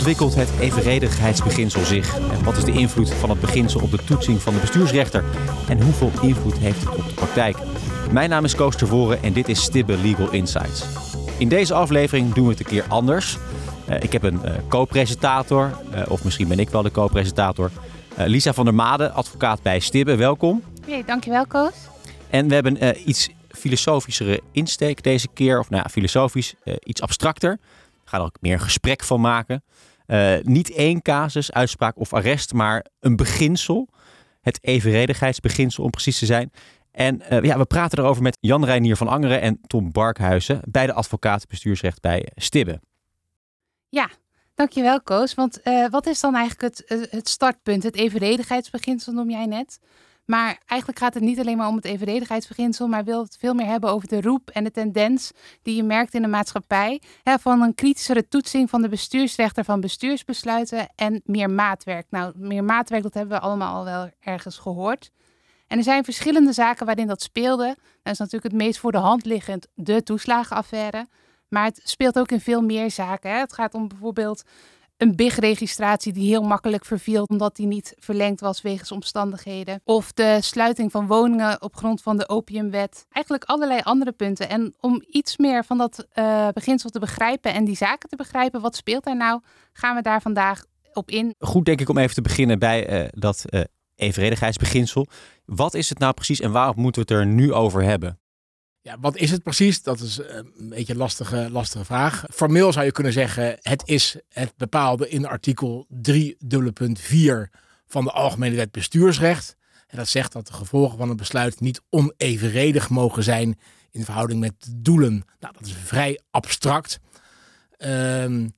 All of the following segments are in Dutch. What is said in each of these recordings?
ontwikkelt het evenredigheidsbeginsel zich? En wat is de invloed van het beginsel op de toetsing van de bestuursrechter? En hoeveel invloed heeft het op de praktijk? Mijn naam is Koos Tervoren en dit is Stibbe Legal Insights. In deze aflevering doen we het een keer anders. Uh, ik heb een uh, co-presentator, uh, of misschien ben ik wel de co-presentator. Lisa van der Made, advocaat bij Stibbe. Welkom. Hey, dankjewel Koos. En we hebben iets filosofischere insteek deze keer. Of nou ja, filosofisch, iets abstracter. We gaan er ook meer gesprek van maken. Niet één casus, uitspraak of arrest, maar een beginsel. Het evenredigheidsbeginsel om precies te zijn. En uh, ja, we praten erover met Jan Reinier van Angeren en Tom Barkhuizen, beide advocaten bestuursrecht bij Stibbe. Ja, dankjewel Koos. Want uh, wat is dan eigenlijk het, het startpunt? Het evenredigheidsbeginsel noem jij net. Maar eigenlijk gaat het niet alleen maar om het evenredigheidsbeginsel, maar wil het veel meer hebben over de roep en de tendens die je merkt in de maatschappij. Hè, van een kritischere toetsing van de bestuursrechter van bestuursbesluiten en meer maatwerk. Nou, meer maatwerk, dat hebben we allemaal al wel ergens gehoord. En er zijn verschillende zaken waarin dat speelde. Dat is natuurlijk het meest voor de hand liggend de toeslagenaffaire. Maar het speelt ook in veel meer zaken. Hè. Het gaat om bijvoorbeeld een BIG-registratie die heel makkelijk verviel omdat die niet verlengd was wegens omstandigheden. Of de sluiting van woningen op grond van de opiumwet. Eigenlijk allerlei andere punten. En om iets meer van dat uh, beginsel te begrijpen en die zaken te begrijpen, wat speelt daar nou, gaan we daar vandaag op in. Goed denk ik om even te beginnen bij uh, dat uh, evenredigheidsbeginsel. Wat is het nou precies en waarom moeten we het er nu over hebben? Ja, wat is het precies? Dat is eh, een beetje een lastige, lastige vraag. Formeel zou je kunnen zeggen, het is het bepaalde in artikel 3.4 van de Algemene Wet Bestuursrecht. En dat zegt dat de gevolgen van een besluit niet onevenredig mogen zijn in verhouding met doelen. Nou, dat is vrij abstract. Um,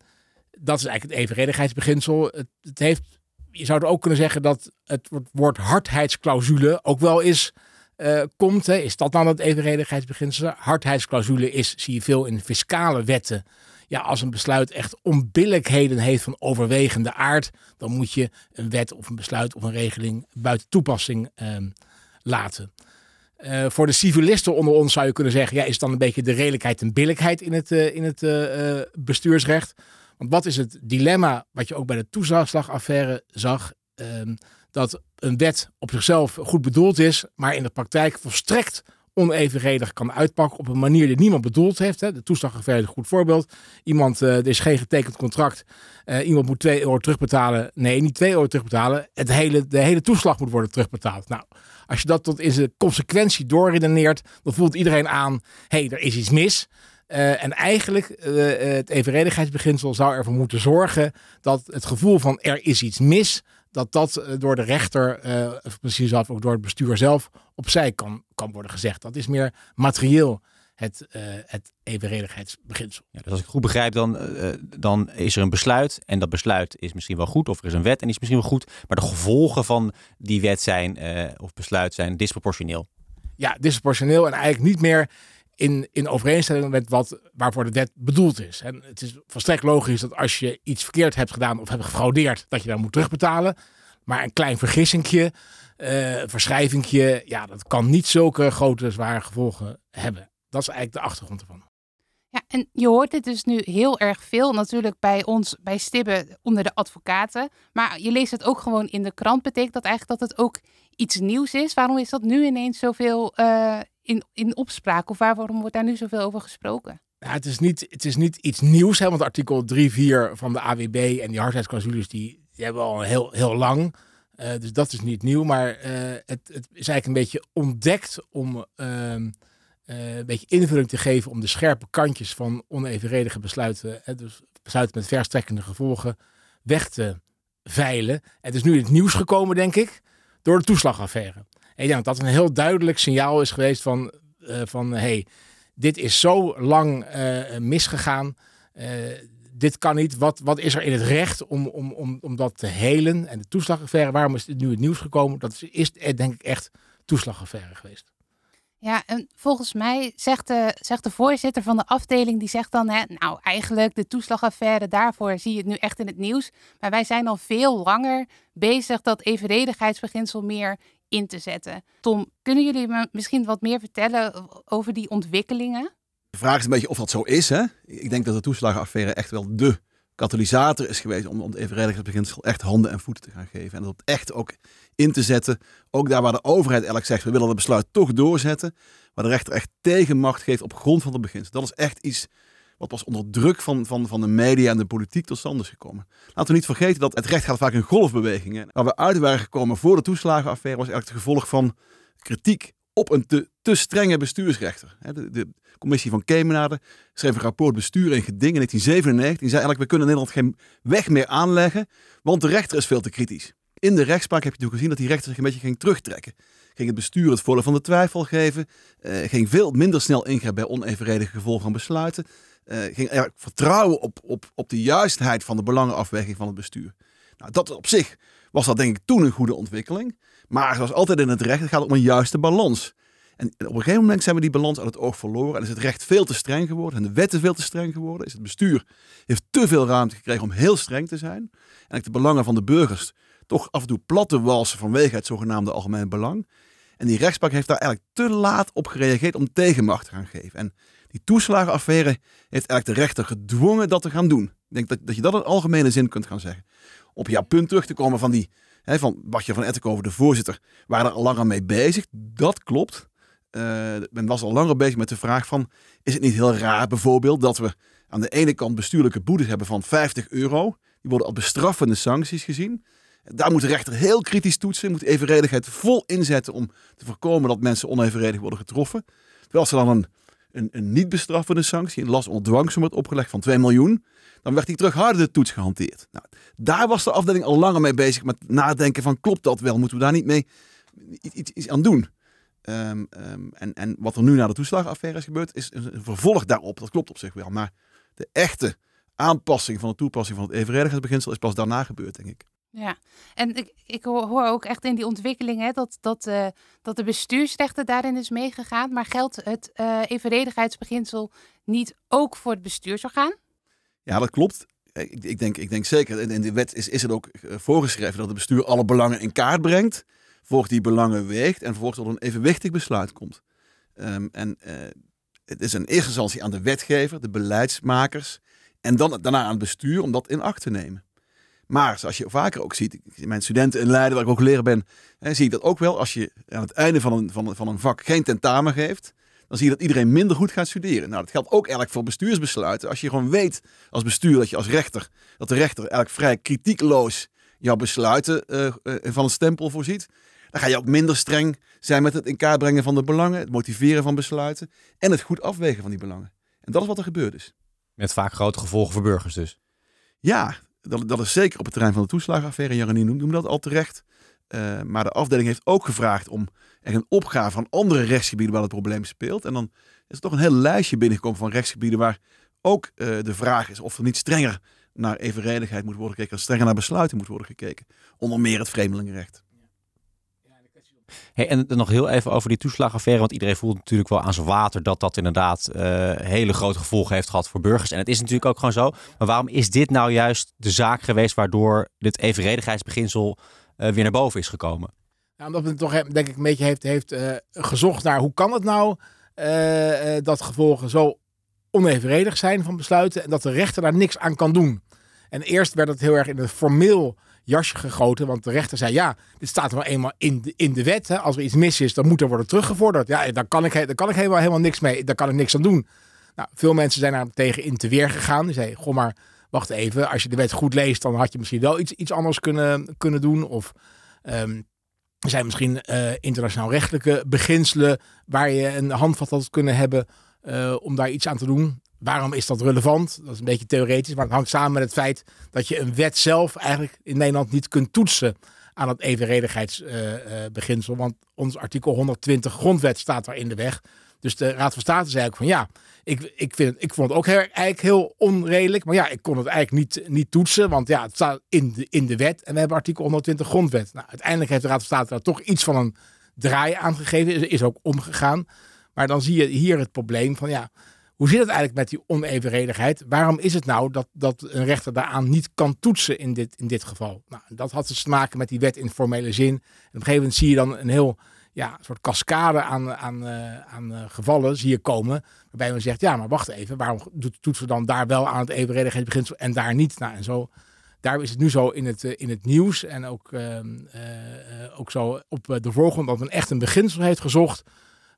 dat is eigenlijk het evenredigheidsbeginsel. Het, het heeft je zou er ook kunnen zeggen dat het woord hardheidsclausule ook wel eens uh, komt. Hè. Is dat dan het evenredigheidsbeginsel? Hardheidsclausule is, zie je veel in fiscale wetten. Ja, als een besluit echt onbillijkheden heeft van overwegende aard, dan moet je een wet of een besluit of een regeling buiten toepassing uh, laten. Uh, voor de civilisten onder ons zou je kunnen zeggen, ja, is dan een beetje de redelijkheid en billijkheid in het, uh, in het bestuursrecht. Want wat is het dilemma wat je ook bij de toeslagaffaire zag? Um, dat een wet op zichzelf goed bedoeld is, maar in de praktijk volstrekt onevenredig kan uitpakken op een manier die niemand bedoeld heeft. De toeslagaffaire is een goed voorbeeld. Iemand, uh, er is geen getekend contract. Uh, iemand moet 2 euro terugbetalen. Nee, niet 2 euro terugbetalen. Het hele, de hele toeslag moet worden terugbetaald. Nou, als je dat tot in zijn consequentie doorredeneert, dan voelt iedereen aan, hé, hey, er is iets mis. Uh, en eigenlijk, uh, het evenredigheidsbeginsel zou ervoor moeten zorgen dat het gevoel van er is iets mis, dat dat door de rechter, uh, precies af ook door het bestuur zelf, opzij kan, kan worden gezegd. Dat is meer materieel het, het evenredigheidsbeginsel. Ja, dus als ik goed begrijp, dan, dan is er een besluit en dat besluit is misschien wel goed, of er is een wet en die is misschien wel goed, maar de gevolgen van die wet zijn of besluit zijn disproportioneel. Ja, disproportioneel en eigenlijk niet meer in, in overeenstemming met wat, waarvoor de wet bedoeld is. En het is volstrekt logisch dat als je iets verkeerd hebt gedaan of hebt gefraudeerd, dat je dan moet terugbetalen. Maar een klein vergissingje, uh, verschrijvingje, ja, dat kan niet zulke grote zware gevolgen hebben. Dat is eigenlijk de achtergrond ervan. Ja, en je hoort dit dus nu heel erg veel natuurlijk bij ons, bij Stibbe, onder de advocaten. Maar je leest het ook gewoon in de krant. Betekent dat eigenlijk dat het ook iets nieuws is? Waarom is dat nu ineens zoveel uh, in, in opspraak? Of waarom wordt daar nu zoveel over gesproken? Het, is niet, het is niet iets nieuws, hè, want artikel 3.4 van de AWB en die hardheidsclausules die, die hebben we al heel, heel lang. Uh, dus dat is niet nieuw, maar uh, het, het, is eigenlijk een beetje ontdekt om uh, een beetje invulling te geven om de scherpe kantjes van onevenredige besluiten, hè, dus besluiten met verstrekkende gevolgen, weg te veilen. Het is nu in het nieuws gekomen, denk ik, door de toeslagaffaire. Ik denk dat dat een heel duidelijk signaal is geweest van, uh, van hey, dit is zo lang uh, misgegaan. Uh, dit kan niet. Wat, wat is er in het recht om, om, om, om dat te helen? En de toeslagaffaire, waarom is dit nu het nieuws gekomen? Dat is, is denk ik echt toeslagaffaire geweest. Ja, en volgens mij zegt de, zegt de voorzitter van de afdeling, die zegt dan, hè, nou eigenlijk de toeslagaffaire, daarvoor zie je het nu echt in het nieuws. Maar wij zijn al veel langer bezig dat evenredigheidsbeginsel meer in te zetten. Tom, kunnen jullie me misschien wat meer vertellen over die ontwikkelingen? De vraag is een beetje of dat zo is. Hè? Ik denk dat de toeslagenaffaire echt wel de katalysator is geweest om, om het evenredigheidsbeginsel echt handen en voeten te gaan geven. En dat echt ook in te zetten. Ook daar waar de overheid eigenlijk zegt, we willen het besluit toch doorzetten. Waar de rechter echt tegenmacht geeft op grond van het beginsel. Dat is echt iets wat was onder druk van, van, van de media en de politiek tot stand is gekomen. Laten we niet vergeten dat het recht gaat vaak in golfbewegingen. Waar we uit waren gekomen voor de toeslagenaffaire was eigenlijk het gevolg van kritiek op een te, te strenge bestuursrechter. De, de commissie van Kemenade schreef een rapport bestuur en geding in 1997. Die zei eigenlijk, we kunnen Nederland geen weg meer aanleggen, want de rechter is veel te kritisch. In de rechtspraak heb je natuurlijk gezien dat die rechter zich een beetje ging terugtrekken. Ging het bestuur het voordeel van de twijfel geven. Uh, ging veel minder snel ingrijpen bij onevenredige gevolgen van besluiten. Uh, ging vertrouwen op, op, op de juistheid van de belangenafweging van het bestuur. Nou, dat op zich was dat denk ik toen een goede ontwikkeling. Maar zoals altijd in het recht, het gaat om een juiste balans. En op een gegeven moment zijn we die balans uit het oog verloren. En is het recht veel te streng geworden. En de wetten veel te streng geworden. Is het bestuur heeft te veel ruimte gekregen om heel streng te zijn. En de belangen van de burgers toch af en toe plat te walsen vanwege het zogenaamde algemeen belang. En die rechtspraak heeft daar eigenlijk te laat op gereageerd om tegenmacht te gaan geven. En die toeslagenaffaire heeft eigenlijk de rechter gedwongen dat te gaan doen. Ik denk dat, dat je dat in algemene zin kunt gaan zeggen. Op jouw punt terug te komen van die, hè, van Bartje van Ettenkoven, de voorzitter, waren er al langer mee bezig. Dat klopt. Uh, men was al langer bezig met de vraag van, is het niet heel raar bijvoorbeeld dat we aan de ene kant bestuurlijke boetes hebben van 50 euro. Die worden als bestraffende sancties gezien. Daar moet de rechter heel kritisch toetsen, moet evenredigheid vol inzetten om te voorkomen dat mensen onevenredig worden getroffen. Terwijl er dan een, een, een niet bestraffende sanctie, een last onder dwangsom wordt opgelegd van 2 miljoen, dan werd die de toets gehanteerd. Nou, daar was de afdeling al langer mee bezig met nadenken van klopt dat wel, moeten we daar niet mee iets, iets aan doen. Um, um, en, en wat er nu na de toeslagenaffaire is gebeurd, is een vervolg daarop. Dat klopt op zich wel. Maar de echte aanpassing van de toepassing van het evenredigheidsbeginsel is pas daarna gebeurd, denk ik. Ja, en ik, ik hoor ook echt in die ontwikkeling hè, dat, dat, uh, dat de bestuursrechter daarin is meegegaan. Maar geldt het uh, evenredigheidsbeginsel niet ook voor het bestuursorgaan? Ja, dat klopt. Ik, ik, denk, ik denk zeker, in de wet is, is het ook eh, voorgeschreven dat het bestuur alle belangen in kaart brengt. Volgens die belangen weegt en vervolgens tot een evenwichtig besluit komt. Um, en het is in eerste instantie aan de wetgever, de beleidsmakers en dan, daarna aan het bestuur om dat in acht te nemen. Maar zoals je vaker ook ziet, mijn studenten in Leiden, waar ik ook leren ben, hè, zie ik dat ook wel. Als je aan het einde van een, van, van een vak geen tentamen geeft, dan zie je dat iedereen minder goed gaat studeren. Nou, dat geldt ook eigenlijk voor bestuursbesluiten. Als je gewoon weet als bestuur dat je als rechter, dat de rechter eigenlijk vrij kritiekloos jouw besluiten uh, uh, van een stempel voorziet, dan ga je ook minder streng zijn met het in kaart brengen van de belangen, het motiveren van besluiten en het goed afwegen van die belangen. En dat is wat er gebeurd is. Met vaak grote gevolgen voor burgers dus. Ja, dat, dat is zeker op het terrein van de toeslagenaffaire. Jarenien noemde dat al terecht. Uh, maar de afdeling heeft ook gevraagd om echt een opgave van andere rechtsgebieden waar het probleem speelt. En dan is er toch een heel lijstje binnengekomen van rechtsgebieden waar ook uh, de vraag is of er niet strenger naar evenredigheid moet worden gekeken, strenger naar besluiten moet worden gekeken. Onder meer het vreemdelingenrecht. Hey, en nog heel even over die toeslagaffaire. Want iedereen voelt natuurlijk wel aan zijn water dat dat inderdaad uh, hele grote gevolgen heeft gehad voor burgers. En het is natuurlijk ook gewoon zo. Maar waarom is dit nou juist de zaak geweest waardoor dit evenredigheidsbeginsel uh, weer naar boven is gekomen? Ja, omdat het toch denk ik een beetje heeft, heeft uh, gezocht naar hoe kan het nou dat gevolgen zo onevenredig zijn van besluiten en dat de rechter daar niks aan kan doen. En eerst werd het heel erg in het formeel jasje gegoten. Want de rechter zei, ja, dit staat wel eenmaal in de, in de wet. Hè. Als er iets mis is, dan moet er worden teruggevorderd. Ja, daar kan ik, daar kan ik helemaal, helemaal niks mee. Daar kan ik niks aan doen. Nou, veel mensen zijn daar tegen in te weer gegaan. Die zeiden, goh maar, wacht even. Als je de wet goed leest, dan had je misschien wel iets, iets anders kunnen, kunnen doen. Of um, er zijn misschien uh, internationaal rechtelijke beginselen waar je een handvat had kunnen hebben uh, om daar iets aan te doen. Waarom is dat relevant? Dat is een beetje theoretisch, maar het hangt samen met het feit dat je een wet zelf eigenlijk in Nederland niet kunt toetsen aan het evenredigheidsbeginsel. Want ons artikel 120 grondwet staat daar in de weg. Dus de Raad van State zei ook van ja, ik, ik, vind, ik vond het ook eigenlijk heel onredelijk. Maar ja, ik kon het eigenlijk niet, niet toetsen, want ja, het staat in de, in de wet. En we hebben artikel 120 grondwet. Nou, uiteindelijk heeft de Raad van State daar toch iets van een draai aangegeven. Is, is ook omgegaan. Maar dan zie je hier het probleem van ja, hoe zit het eigenlijk met die onevenredigheid? Waarom is het nou dat, dat een rechter daaraan niet kan toetsen in dit, in dit geval? Nou, dat had dus te maken met die wet in formele zin. En op een gegeven moment zie je dan een heel ja, soort cascade aan, aan, eh, aan eh, gevallen zie je komen. Waarbij men zegt, ja, maar wacht even. Waarom toetsen we dan daar wel aan het evenredigheidsbeginsel en daar niet? Nou, en zo, daar is het nu zo in het, eh, in het nieuws. En ook, ehm, eh, eh, ook zo op de voorgrond dat men echt een beginsel heeft gezocht.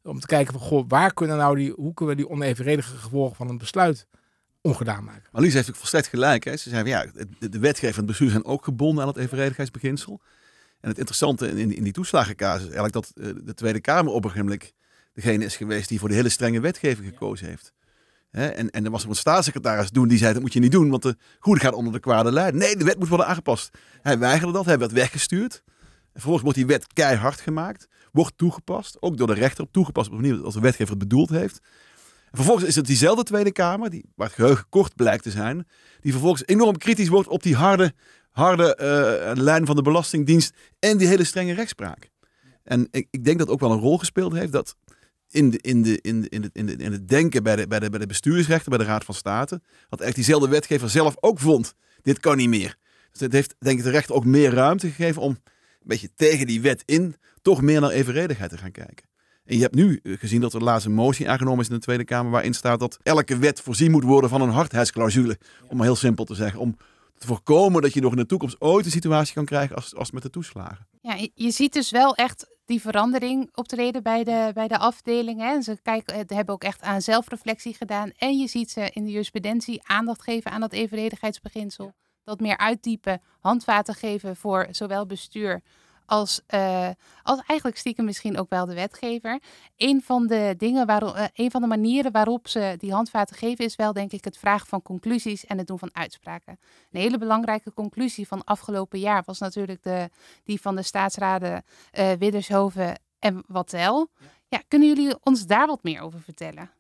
Om te kijken van, goh, waar kunnen nou die, hoe kunnen we die onevenredige gevolgen van een besluit ongedaan maken? Maar heeft ook volstrekt gelijk. Hè. Ze zei ja, de, wetgever en het bestuur zijn ook gebonden aan het evenredigheidsbeginsel. En het interessante in, in die is eigenlijk dat eh, de Tweede Kamer op een gegeven moment degene is geweest die voor de hele strenge wetgeving gekozen heeft. En, en er was een staatssecretaris doen die zei dat moet je niet doen, want de goede gaat onder de kwade lijn. Nee, de wet moet worden aangepast. Hij weigerde dat, hij werd weggestuurd. En vervolgens wordt die wet keihard gemaakt, wordt toegepast, ook door de rechter toegepast op manier als de wetgever het bedoeld heeft. En vervolgens is het diezelfde Tweede Kamer, die, waar het geheugen kort blijkt te zijn, die vervolgens enorm kritisch wordt op die harde, harde eh, lijn van de Belastingdienst en die hele strenge rechtspraak. En ik, ik denk dat ook wel een rol gespeeld heeft dat in, de, in, de, in, de, in, het, in, de, in het denken bij de, bij, de, bij de bestuursrechten, bij de Raad van State, dat echt diezelfde wetgever zelf ook vond, dit kan niet meer. Dus het heeft denk ik de rechter ook meer ruimte gegeven om beetje tegen die wet in toch meer naar evenredigheid te gaan kijken. En je hebt nu eh, gezien dat er laatst een motie aangenomen is in de Tweede Kamer waarin staat dat elke wet voorzien moet worden van een hardheidsclausule. Om heel simpel te zeggen. Om te voorkomen dat je nog in de toekomst ooit een situatie kan krijgen als, als met de toeslagen. Ja, je- ziet dus wel echt die verandering optreden bij de, bij de afdelingen. En ze kijken, eh, hebben ook echt aan zelfreflectie gedaan. En je ziet ze in de jurisprudentie aandacht geven aan dat evenredigheidsbeginsel. Dat meer uitdiepen, handvaten geven voor zowel bestuur als, eh, als eigenlijk stiekem misschien ook wel de wetgever. Een van de dingen waarop, eh, een van de manieren waarop ze die handvaten geven, is wel denk ik het vragen van conclusies en het doen van uitspraken. Een hele belangrijke conclusie van afgelopen jaar was natuurlijk de, die van de staatsraden eh Widdershoven en Wattel. Ja, kunnen jullie ons daar wat meer over vertellen?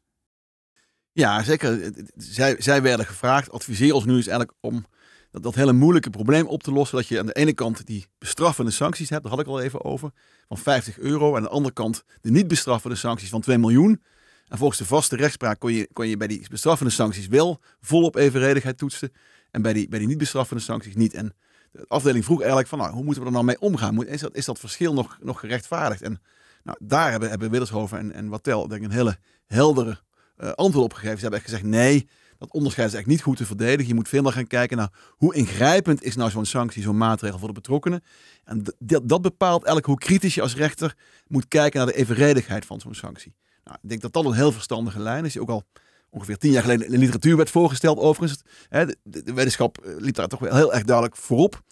Ja, zeker. Zij, zij werden gevraagd, adviseer ons nu eens eigenlijk om dat, dat hele moeilijke probleem op te lossen. Dat je aan de ene kant die bestraffende sancties hebt, daar had ik al even over, van 50 euro. En aan de andere kant de niet bestraffende sancties van 2 miljoen. En volgens de vaste rechtspraak kon je, kon je bij die bestraffende sancties wel volop evenredigheid toetsen. En bij die, bij die niet bestraffende sancties niet. En de afdeling vroeg eigenlijk van, nou, hoe moeten we er nou mee omgaan? Is dat, is dat verschil nog, nog gerechtvaardigd? En nou, daar hebben, hebben Widdershoven en, en Wattel denk ik een hele heldere eh, antwoord op gegeven. Ze hebben echt gezegd, nee, dat onderscheid is echt niet goed te verdedigen. Je moet veel meer gaan kijken naar hoe ingrijpend is nou zo'n sanctie, zo'n maatregel voor de betrokkenen. En dat, bepaalt eigenlijk hoe kritisch je als rechter moet kijken naar de evenredigheid van zo'n sanctie. Nou, ik denk dat dat een heel verstandige lijn is, die ook al ongeveer tien jaar geleden in de literatuur werd voorgesteld. Overigens, de, wetenschap eh, liep daar toch wel heel erg duidelijk voorop.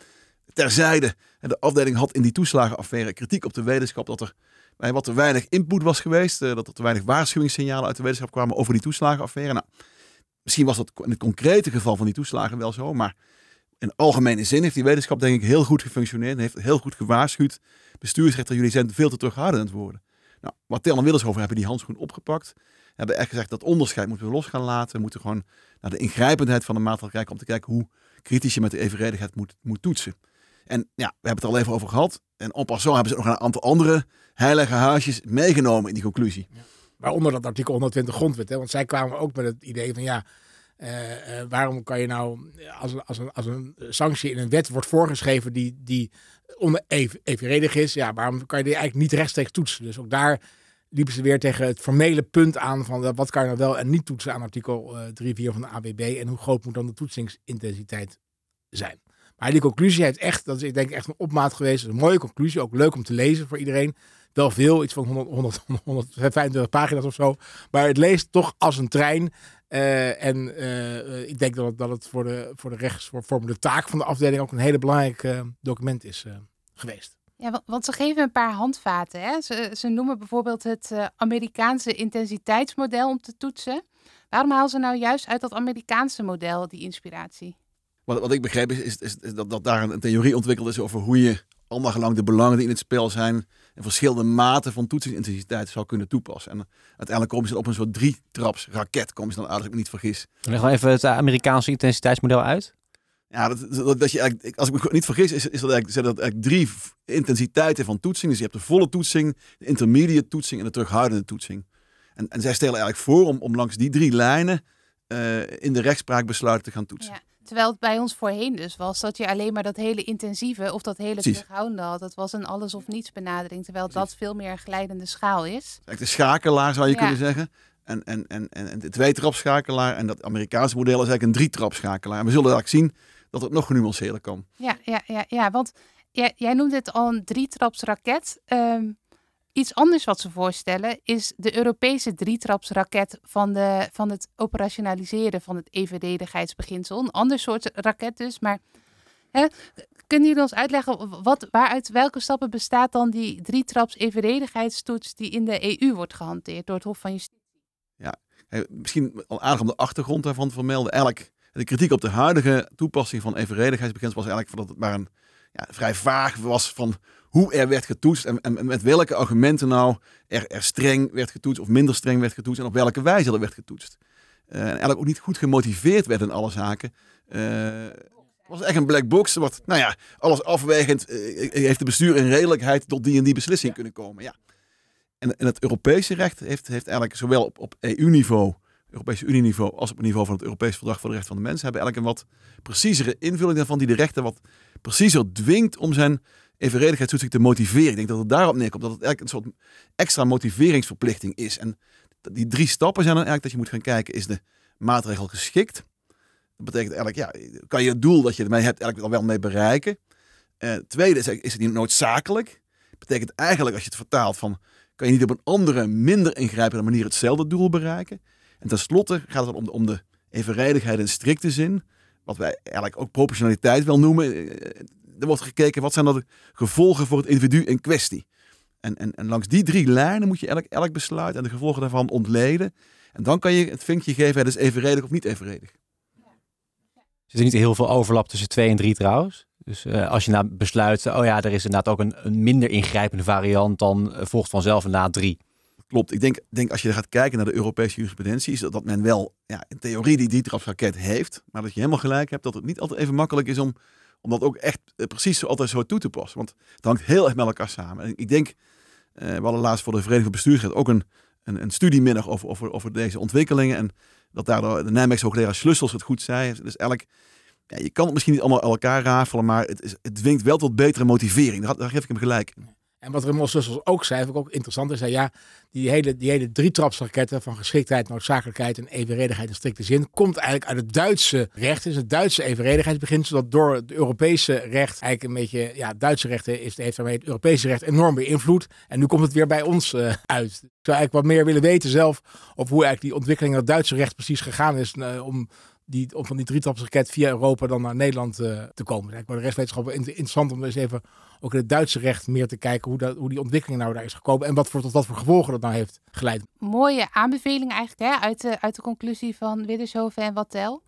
Terzijde, de afdeling had in die toeslagenaffaire kritiek op de wetenschap dat er wat te weinig input was geweest, eh, dat er te weinig waarschuwingssignalen uit de wetenschap kwamen over die toeslagenaffaire. Nou, misschien was dat in het concrete geval van die toeslagen wel zo, maar in algemene zin heeft die wetenschap denk ik heel goed gefunctioneerd en heeft heel goed gewaarschuwd. Bestuursrechter, jullie zijn veel te terughoudend worden. Nou, Martel en Willershoven hebben die handschoen opgepakt. Hebben echt gezegd dat onderscheid moeten we los gaan laten. We moeten gewoon naar de ingrijpendheid van de maatregel kijken om te kijken hoe kritisch je met de evenredigheid moet, moet toetsen. En ja, we hebben het er al even over gehad. En en passant hebben ze nog een aantal andere heilige huisjes meegenomen in die conclusie. Waaronder dat artikel 120 grondwet. Hè? Want zij kwamen ook met het idee van ja, eh, eh, waarom kan je nou, als als, een, als een sanctie in een wet wordt voorgeschreven die, die onevenredig is, ja, waarom kan je die eigenlijk niet rechtstreeks toetsen? Dus ook daar liepen ze weer tegen het formele punt aan van wat kan je nou wel en niet toetsen aan artikel eh 3.4 van de AWB en hoe groot moet dan de toetsingsintensiteit zijn. Maar die conclusie heeft echt, dat is ik denk echt een opmaat geweest. Een mooie conclusie, ook leuk om te lezen voor iedereen. Wel veel, iets van 100, 100, 125 pagina's of zo. Maar het leest toch als een trein. Eh, en eh, ik denk dat het, dat het voor de, voor de rechtsvormende taak van de afdeling ook een hele belangrijk eh, document is eh, geweest. Ja, wa- want ze geven een paar handvaten. Hè? Ze, ze noemen bijvoorbeeld het Amerikaanse intensiteitsmodel om te toetsen. Waarom halen ze nou juist uit dat Amerikaanse model die inspiratie? Wat, wat ik begreep is, is, dat, dat daar een theorie ontwikkeld is over hoe je andergelang de belangen die in het spel zijn en verschillende maten van toetsingsintensiteit zou kunnen toepassen. En uiteindelijk komen ze op een soort drietraps raket, komen ze dan uit als ik me niet vergis. Leg wel even het Amerikaanse intensiteitsmodel uit. Ja, dat, dat, dat je eigenlijk, als ik me niet vergis, is, is dat eigenlijk, zijn dat eigenlijk drie intensiteiten van toetsing. Dus je hebt de volle toetsing, de intermediate toetsing en de terughoudende toetsing. En, en zij stellen eigenlijk voor om, om langs die drie lijnen eh, in de rechtspraak besluiten te gaan toetsen. Ja. Terwijl het bij ons voorheen dus was dat je alleen maar dat hele intensieve of dat hele terughoudende had. Dat was een alles of niets benadering, terwijl Precies. dat veel meer een glijdende schaal is. De schakelaar zou je Ja. kunnen zeggen. En, en, en, en en de twee-trapschakelaar. En dat Amerikaanse model is eigenlijk een drie-trapschakelaar. En we zullen eigenlijk zien dat het nog genuanceerder kan. Ja, ja, ja, ja want jij, jij noemt het al een drietrapsraket. Ehm iets anders wat ze voorstellen is de Europese drietrapsraket van, de, van het operationaliseren van het evenredigheidsbeginsel. Een ander soort raket dus, maar hè, kunnen jullie ons uitleggen wat, waaruit welke stappen bestaat dan die drietraps evenredigheidstoets die in de EU wordt gehanteerd door het Hof van Justitie? Eh, misschien al aardig om de achtergrond daarvan te vermelden. Eigenlijk, de kritiek op de huidige toepassing van evenredigheidsbeginsel was eigenlijk dat het maar een ja, vrij vaag was van hoe er werd getoetst en, met welke argumenten nou er, er streng werd getoetst of minder streng werd getoetst en op welke wijze er werd getoetst. Eh, en eigenlijk ook niet goed gemotiveerd werd in alle zaken. Eh, het was echt een black box. Wat, nou ja, alles afwegend eh, heeft de bestuur in redelijkheid tot die en die beslissing kunnen komen. Ja. En, en het Europese recht heeft, heeft eigenlijk zowel op, op EU-niveau, Europese Unie-niveau, als op het niveau van het Europees Verdrag voor de Rechten van de Mens, hebben eigenlijk een wat preciezere invulling daarvan, die de rechter wat preciezer dwingt om zijn evenredigheidstoetsing te motiveren. Ik denk dat het daarop neerkomt, dat het eigenlijk een soort extra motiveringsverplichting is. En die drie stappen zijn dan eigenlijk dat je moet gaan kijken, is de maatregel geschikt? Dat betekent eigenlijk, ja, kan je het doel dat je ermee hebt eigenlijk al wel mee bereiken? Eh tweede is, is het niet noodzakelijk? betekent eigenlijk, als je het vertaalt, van kan je niet op een andere, minder ingrijpende manier hetzelfde doel bereiken? En tenslotte gaat het om de, om de evenredigheid in strikte zin, wat wij eigenlijk ook proportionaliteit wel noemen. Er wordt gekeken, wat zijn de gevolgen voor het individu in kwestie? En, en, en langs die drie lijnen moet je elk, elk besluit en de gevolgen daarvan ontleden. En dan kan je het vinkje geven, het is evenredig of niet evenredig. Zit er niet heel veel overlap tussen twee en drie trouwens? Dus eh, als je nou besluit, oh ja, er is inderdaad ook een, een minder ingrijpende variant, dan eh, volgt vanzelf inderdaad drie. Klopt. Ik denk, denk als je gaat kijken naar de Europese jurisprudentie, is dat, dat men wel ja, in theorie die drietrapsraket heeft. Maar dat je helemaal gelijk hebt dat het niet altijd even makkelijk is om, om dat ook echt eh, precies zo altijd zo toe te passen. Want het hangt heel erg met elkaar samen. En ik denk, eh, we hadden laatst voor de Vereniging van Bestuursrecht ook een, een, een studiemiddag over, over, over deze ontwikkelingen. En dat daardoor de Nijmeegse hoogleraar Slussels het goed zei. Dus eigenlijk, ja, je kan het misschien niet allemaal elkaar rafelen, maar het, is, het dwingt wel tot betere motivering. Daar, geef ik hem gelijk. En wat Raymond Sussels ook zei, vond ik ook interessant. Hij zei ja, die hele, die hele drietrapsraketten van geschiktheid, noodzakelijkheid en evenredigheid in strikte zin, komt eigenlijk uit het Duitse recht. Het is het Duitse evenredigheidsbeginsel dat door het Europese recht, eigenlijk een beetje, ja, Duitse recht is, heeft daarmee het Europese recht enorm beïnvloed. En nu komt het weer bij ons eh, uit. Ik zou eigenlijk wat meer willen weten zelf, of hoe eigenlijk die ontwikkeling in het Duitse recht precies gegaan is, eh, om die, om van die drietrapsraket via Europa dan naar Nederland eh, te komen. Voor de rechtswetenschappen inter- interessant om eens even ook in het Duitse recht meer te kijken hoe, dat, hoe die ontwikkeling nou daar is gekomen en wat voor, tot wat voor gevolgen dat nou heeft geleid. mooie aanbeveling eigenlijk hè, uit, de, uit de conclusie van Widdershoven en Wattel.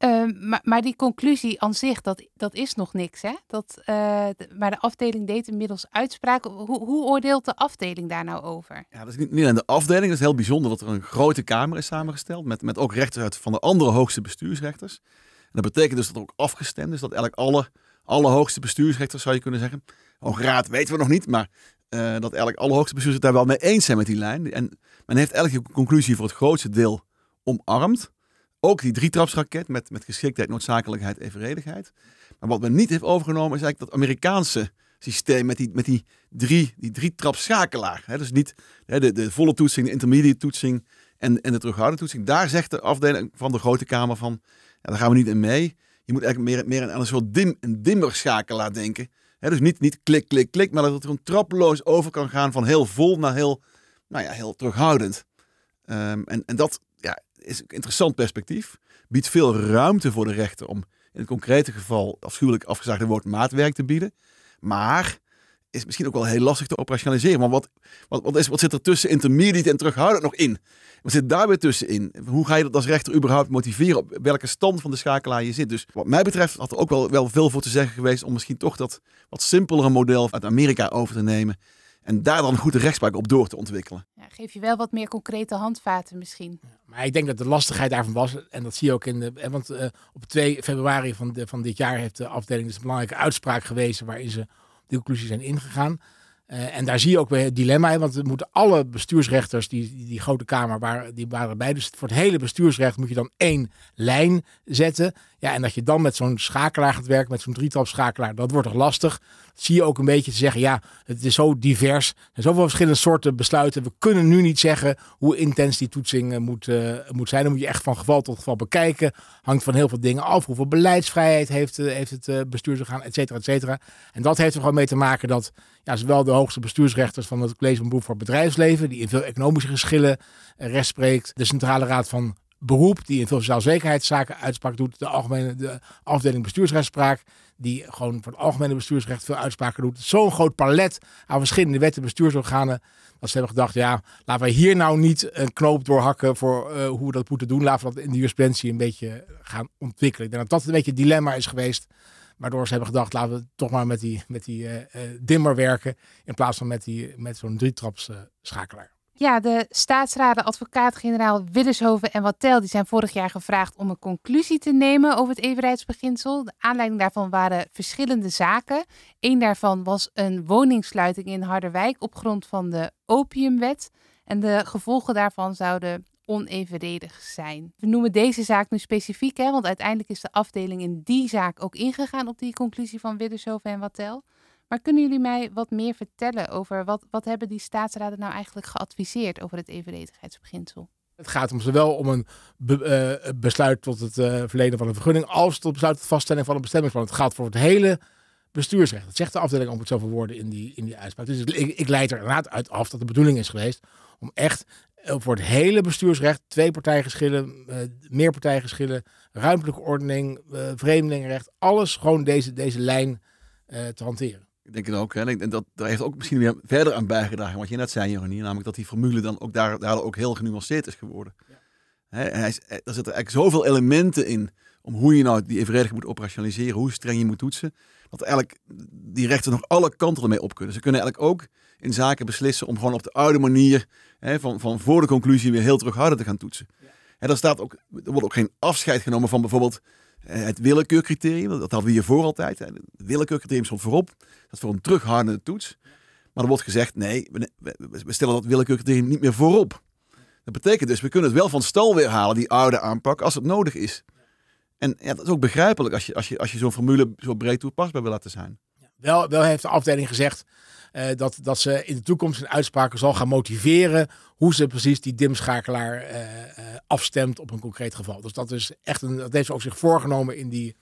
Ehm, maar, maar die conclusie aan zich, dat, dat is nog niks. Hè? Dat, eh, maar de afdeling deed inmiddels uitspraken. Hoe, hoe oordeelt de afdeling daar nou over? Ja, dat is niet, niet de afdeling. Het is heel bijzonder dat er een grote kamer is samengesteld. Met, met ook rechters uit van de andere hoogste bestuursrechters. En dat betekent dus dat er ook afgestemd is. Dat eigenlijk alle, alle hoogste bestuursrechters, zou je kunnen zeggen. Hoge raad weten we nog niet. Maar eh, dat eigenlijk alle hoogste bestuursrechters daar wel mee eens zijn met die lijn. En men heeft eigenlijk de conclusie voor het grootste deel omarmd. Ook die drietrapsraket met, met geschiktheid, noodzakelijkheid, evenredigheid. Maar wat men niet heeft overgenomen is eigenlijk dat Amerikaanse systeem met die, met die drie, die drie schakelaar. Hè? Dus niet de, de volle toetsing, de intermediate toetsing en, en de terughoudende toetsing. Daar zegt de afdeling van de Grote Kamer van, ja, daar gaan we niet in mee. Je moet eigenlijk meer, meer aan een soort dim, een dimmerschakelaar denken. Hè? Dus niet, niet klik, klik, klik, maar dat het gewoon trappeloos over kan gaan van heel vol naar heel, nou ja, heel terughoudend. Ehm, en, en dat is een interessant perspectief. Biedt veel ruimte voor de rechter om in het concrete geval afschuwelijk afgezaagde woord maatwerk te bieden. Maar is misschien ook wel heel lastig te operationaliseren. Maar wat, wat, wat, is, wat zit er tussen intermediate en terughoudend nog in? Wat zit daar weer tussenin? Hoe ga je dat als rechter überhaupt motiveren? Op welke stand van de schakelaar je zit? Dus wat mij betreft had er ook wel, wel veel voor te zeggen geweest om misschien toch dat wat simpelere model uit Amerika over te nemen. En daar dan goed de rechtspraak op door te ontwikkelen. Ja, geef je wel wat meer concrete handvaten misschien. Maar ik denk dat de lastigheid daarvan was, en dat zie je ook in de. eh, Want eh, op 2 februari van, de, van dit jaar heeft de afdeling dus een belangrijke uitspraak gewezen waarin ze die conclusies zijn ingegaan. Uh, en daar zie je ook weer het dilemma in, want we moeten alle bestuursrechters, die, die, die, grote kamer, waar, die waren bij. Dus voor het hele bestuursrecht moet je dan één lijn zetten. Ja, en dat je dan met zo'n schakelaar gaat werken, met zo'n drietrapschakelaar, dat wordt toch lastig. Zie je ook een beetje te zeggen, ja, het is zo divers. Er zijn zoveel verschillende soorten besluiten. We kunnen nu niet zeggen hoe intens die toetsing moet, uh, moet zijn. Dan moet je echt van geval tot geval bekijken. Hangt van heel veel dingen af. Hoeveel beleidsvrijheid heeft, uh, heeft het bestuursorgaan, et cetera, et cetera. En dat heeft er gewoon mee te maken dat ja, zowel de hoogste bestuursrechters van het College van Beroep voor Bedrijfsleven, die in veel economische geschillen recht spreekt, de Centrale Raad van beroep, die in veel sociaal-zekerheidszaken uitspraak doet. De, algemene, de afdeling bestuursrechtspraak, die gewoon voor het algemene bestuursrecht veel uitspraken doet. Zo'n groot palet aan verschillende wetten, bestuursorganen. Dat ze hebben gedacht, ja, laten wij hier nou niet een knoop doorhakken voor uh, hoe we dat moeten doen. Laten we dat in de jurisprudentie een beetje gaan ontwikkelen. Ik denk dat dat een beetje het dilemma is geweest. Waardoor ze hebben gedacht, laten we toch maar met die, met die uh, uh, dimmer werken. In plaats van met, die, met zo'n drietraps schakelaar. Ja, de staatsraden, advocaat-generaal Widdershoven en Wattel die zijn vorig jaar gevraagd om een conclusie te nemen over het evenredigheidsbeginsel. De aanleiding daarvan waren verschillende zaken. Eén daarvan was een woningsluiting in Harderwijk op grond van de opiumwet. En de gevolgen daarvan zouden onevenredig zijn. We noemen deze zaak nu specifiek, hè, want uiteindelijk is de afdeling in die zaak ook ingegaan op die conclusie van Widdershoven en Wattel. Maar kunnen jullie mij wat meer vertellen over wat, wat hebben die staatsraden nou eigenlijk geadviseerd over het evenredigheidsbeginsel? Het gaat om zowel om een be, uh, besluit tot het uh, verlenen van een vergunning als tot besluit tot vaststelling van een bestemmingsplan. Het gaat voor het hele bestuursrecht. Dat zegt de afdeling om het zoveel woorden in die, in die uitspraak. Dus ik, ik leid er inderdaad uit af dat de bedoeling is geweest om echt eh, voor het hele bestuursrecht, twee partijgeschillen, uh, meerpartijgeschillen, ruimtelijke ordening, vreemdelingenrecht, alles gewoon deze, deze lijn te hanteren. Ik denk het ook. Hè. En dat, daar heeft ook misschien weer verder aan bijgedragen wat je net zei, Joranie. Namelijk dat die formule dan ook daar, daar ook heel genuanceerd is geworden. Ja. Hè, en hij is, er zitten eigenlijk zoveel elementen in om hoe je nou die evenrediging moet operationaliseren, hoe streng je moet toetsen. Dat eigenlijk die rechten nog alle kanten ermee op kunnen. Ze kunnen eigenlijk ook in zaken beslissen om gewoon op de oude manier hè, van, van voor de conclusie weer heel terughoudend te gaan toetsen. Ja. En er, staat ook, er wordt ook geen afscheid genomen van bijvoorbeeld eh, het willekeurcriterium, dat hadden we hier voor altijd. Het willekeurcriterium stond voorop. Dat voor een terughoudende toets. Maar er wordt gezegd, nee, we stellen dat willekeurcriterium niet meer voorop. Dat betekent dus, we kunnen het wel van stal weer halen, die oude aanpak, als het nodig is. En ja, dat is ook begrijpelijk als je, als je, als je zo'n formule zo breed toepasbaar wil laten zijn. Wel, wel heeft de afdeling gezegd uh, dat, dat ze in de toekomst in uitspraken zal gaan motiveren hoe ze precies die dimschakelaar uh, uh, afstemt op een concreet geval. Dus dat is echt een, dat heeft ze ook zich voorgenomen in die,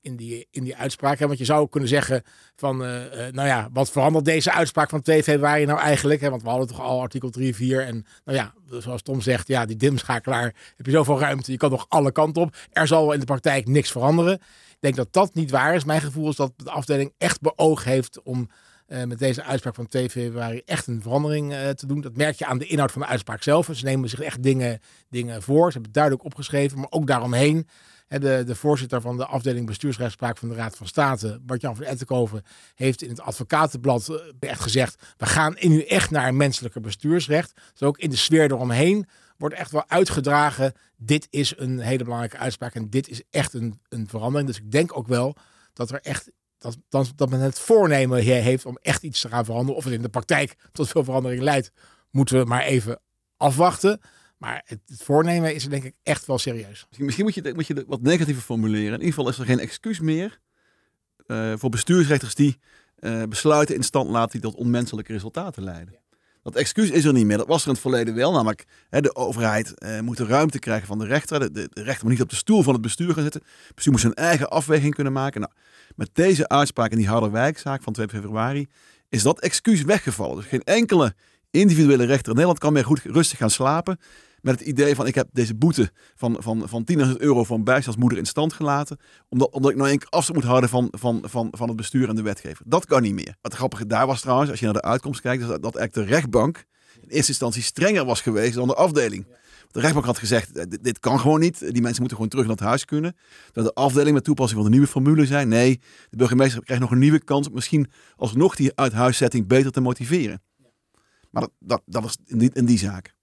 in die, in die uitspraak. Want je zou kunnen zeggen van, nou ja, wat verandert deze uitspraak van 2 februari nou eigenlijk? Want we hadden toch al artikel 3, 4 en nou ja, zoals Tom zegt, ja, die dimschakelaar, heb je zoveel ruimte, je kan nog alle kanten op. Er zal in de praktijk niks veranderen. Denk dat dat niet waar is. Mijn gevoel is dat de afdeling echt beoog heeft om uh, met deze uitspraak van 2 februari echt een verandering uh, te doen. Dat merk je aan de inhoud van de uitspraak zelf. Ze nemen zich echt dingen, dingen voor. Ze hebben het duidelijk opgeschreven, maar ook daaromheen. De, de voorzitter van de afdeling bestuursrechtspraak van de Raad van State, Bart-Jan van Ettenkoven, heeft in het advocatenblad eh, echt gezegd: we gaan nu echt naar een menselijker bestuursrecht. Dus ook in de sfeer eromheen wordt echt wel uitgedragen. Dit is een hele belangrijke uitspraak en dit is echt een, een verandering. Dus ik denk ook wel dat er echt dat, dat, dat men het voornemen heeft om echt iets te gaan veranderen. Of het in de praktijk tot veel verandering leidt, moeten we maar even afwachten. Maar het, het voornemen is denk ik echt wel serieus. Misschien moet je, moet je wat negatiever formuleren. In ieder geval is er geen excuus meer uh, voor bestuursrechters die uh, besluiten in stand laten die tot onmenselijke resultaten leiden. Dat excuus is er niet meer. Dat was er in het verleden wel. Namelijk, hè, de overheid uh, moet de ruimte krijgen van de rechter. De, rechter moet niet op de stoel van het bestuur gaan zitten. Het bestuur moet zijn eigen afweging kunnen maken. Nou, met deze uitspraak in die Harderwijkzaak van 2 februari is dat excuus weggevallen. Dus geen enkele individuele rechter in Nederland kan meer goed rustig gaan slapen met het idee van ik heb deze boete van, van, van 10.000 euro van bijstandsmoeder in stand gelaten. Omdat, omdat ik nou één afstand moet houden van, van, van, van het bestuur en de wetgever. Dat kan niet meer. Wat grappige daar was trouwens, als je naar de uitkomst kijkt, dat, dat eigenlijk de rechtbank in eerste instantie strenger was geweest dan de afdeling. De rechtbank had gezegd, eh, dit, kan gewoon niet. Die mensen moeten gewoon terug naar het huis kunnen. Dat de afdeling met toepassing van de nieuwe formule zijn. Nee, de burgemeester krijgt nog een nieuwe kans om misschien alsnog die uithuiszetting beter te motiveren. Maar dat, dat, dat was in die, in die zaak.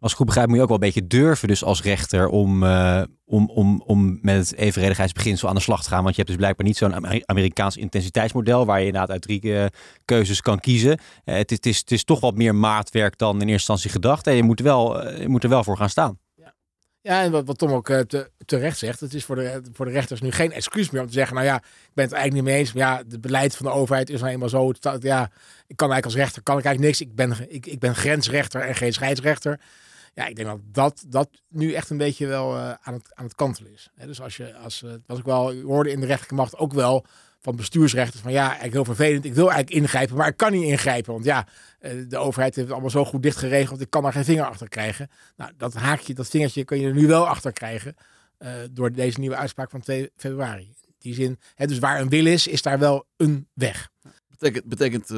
Als ik goed begrijp moet je ook wel een beetje durven dus als rechter om, uh, om, om, om met het evenredigheidsbeginsel aan de slag te gaan. Want je hebt dus blijkbaar niet zo'n Amerikaans intensiteitsmodel waar je inderdaad uit drie uh, keuzes kan kiezen. Uh, het, het, is, het is toch wat meer maatwerk dan in eerste instantie gedacht. En je moet, wel, je moet er wel voor gaan staan. Ja, en wat, Tom ook te, terecht zegt, het is voor de, voor de rechters nu geen excuus meer om te zeggen, nou ja, ik ben het eigenlijk niet mee eens, maar ja, het beleid van de overheid is nou eenmaal zo, ja, ik kan eigenlijk als rechter, kan ik eigenlijk niks, ik ben, ik, ik ben grensrechter en geen scheidsrechter. Ja, ik denk dat dat, dat nu echt een beetje wel uh, aan, het, aan het kantelen is. dus als je, als, uh, was ik wel, hoorde in de rechterlijke macht ook wel van bestuursrechters van ja, eigenlijk heel vervelend. Ik wil eigenlijk ingrijpen, maar ik kan niet ingrijpen. Want ja, eh, de overheid heeft het allemaal zo goed dicht geregeld. Ik kan daar geen vinger achter krijgen. Nou, dat haakje, dat vingertje kun je er nu wel achter krijgen. Door deze nieuwe uitspraak van 2 februari. Die zin, hè, dus waar een wil is, is daar wel een weg. Betekent, betekent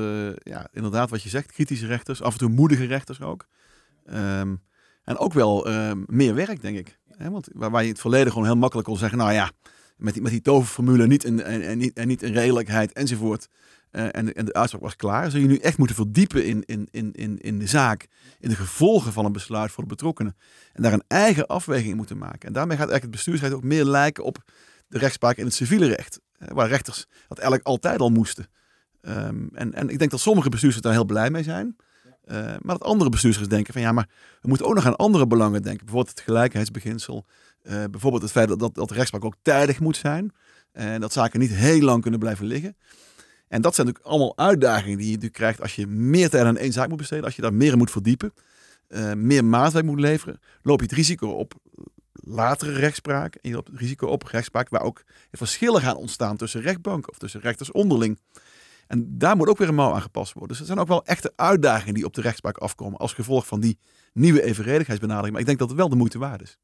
ja, inderdaad wat je zegt, kritische rechters, af en toe moedige rechters ook. Um, en ook wel um, meer werk, denk ik. Want waar, waar je in het verleden gewoon heel makkelijk kon zeggen, nou ja, met die, met die toverformule niet een, en, niet, en niet een redelijkheid enzovoort. Uh, en, en de uitspraak was klaar. Zul je nu echt moeten verdiepen in, in, in, in, in de zaak, in de gevolgen van een besluit voor de betrokkenen. En daar een eigen afweging moeten maken. En daarmee gaat eigenlijk het bestuursrecht ook meer lijken op de rechtspraak in het civiele recht. Waar rechters dat eigenlijk altijd al moesten. Um, en, en ik denk dat sommige bestuurders daar heel blij mee zijn. Uh, maar dat andere bestuurders denken van ja, maar we moeten ook nog aan andere belangen denken. Bijvoorbeeld het gelijkheidsbeginsel. Uh, bijvoorbeeld het feit dat, dat, dat de rechtspraak ook tijdig moet zijn. En dat zaken niet heel lang kunnen blijven liggen. En dat zijn natuurlijk allemaal uitdagingen die je natuurlijk krijgt als je meer tijd aan één zaak moet besteden. Als je daar meer moet verdiepen. Uh, meer maatwerk moet leveren. Loop je het risico op latere rechtspraak. En je loopt het risico op rechtspraak waar ook verschillen gaan ontstaan tussen rechtbanken of tussen rechters onderling. En daar moet ook weer een mouw aan gepast worden. Dus er zijn ook wel echte uitdagingen die op de rechtspraak afkomen als gevolg van die nieuwe evenredigheidsbenadering. Maar ik denk dat het wel de moeite waard is.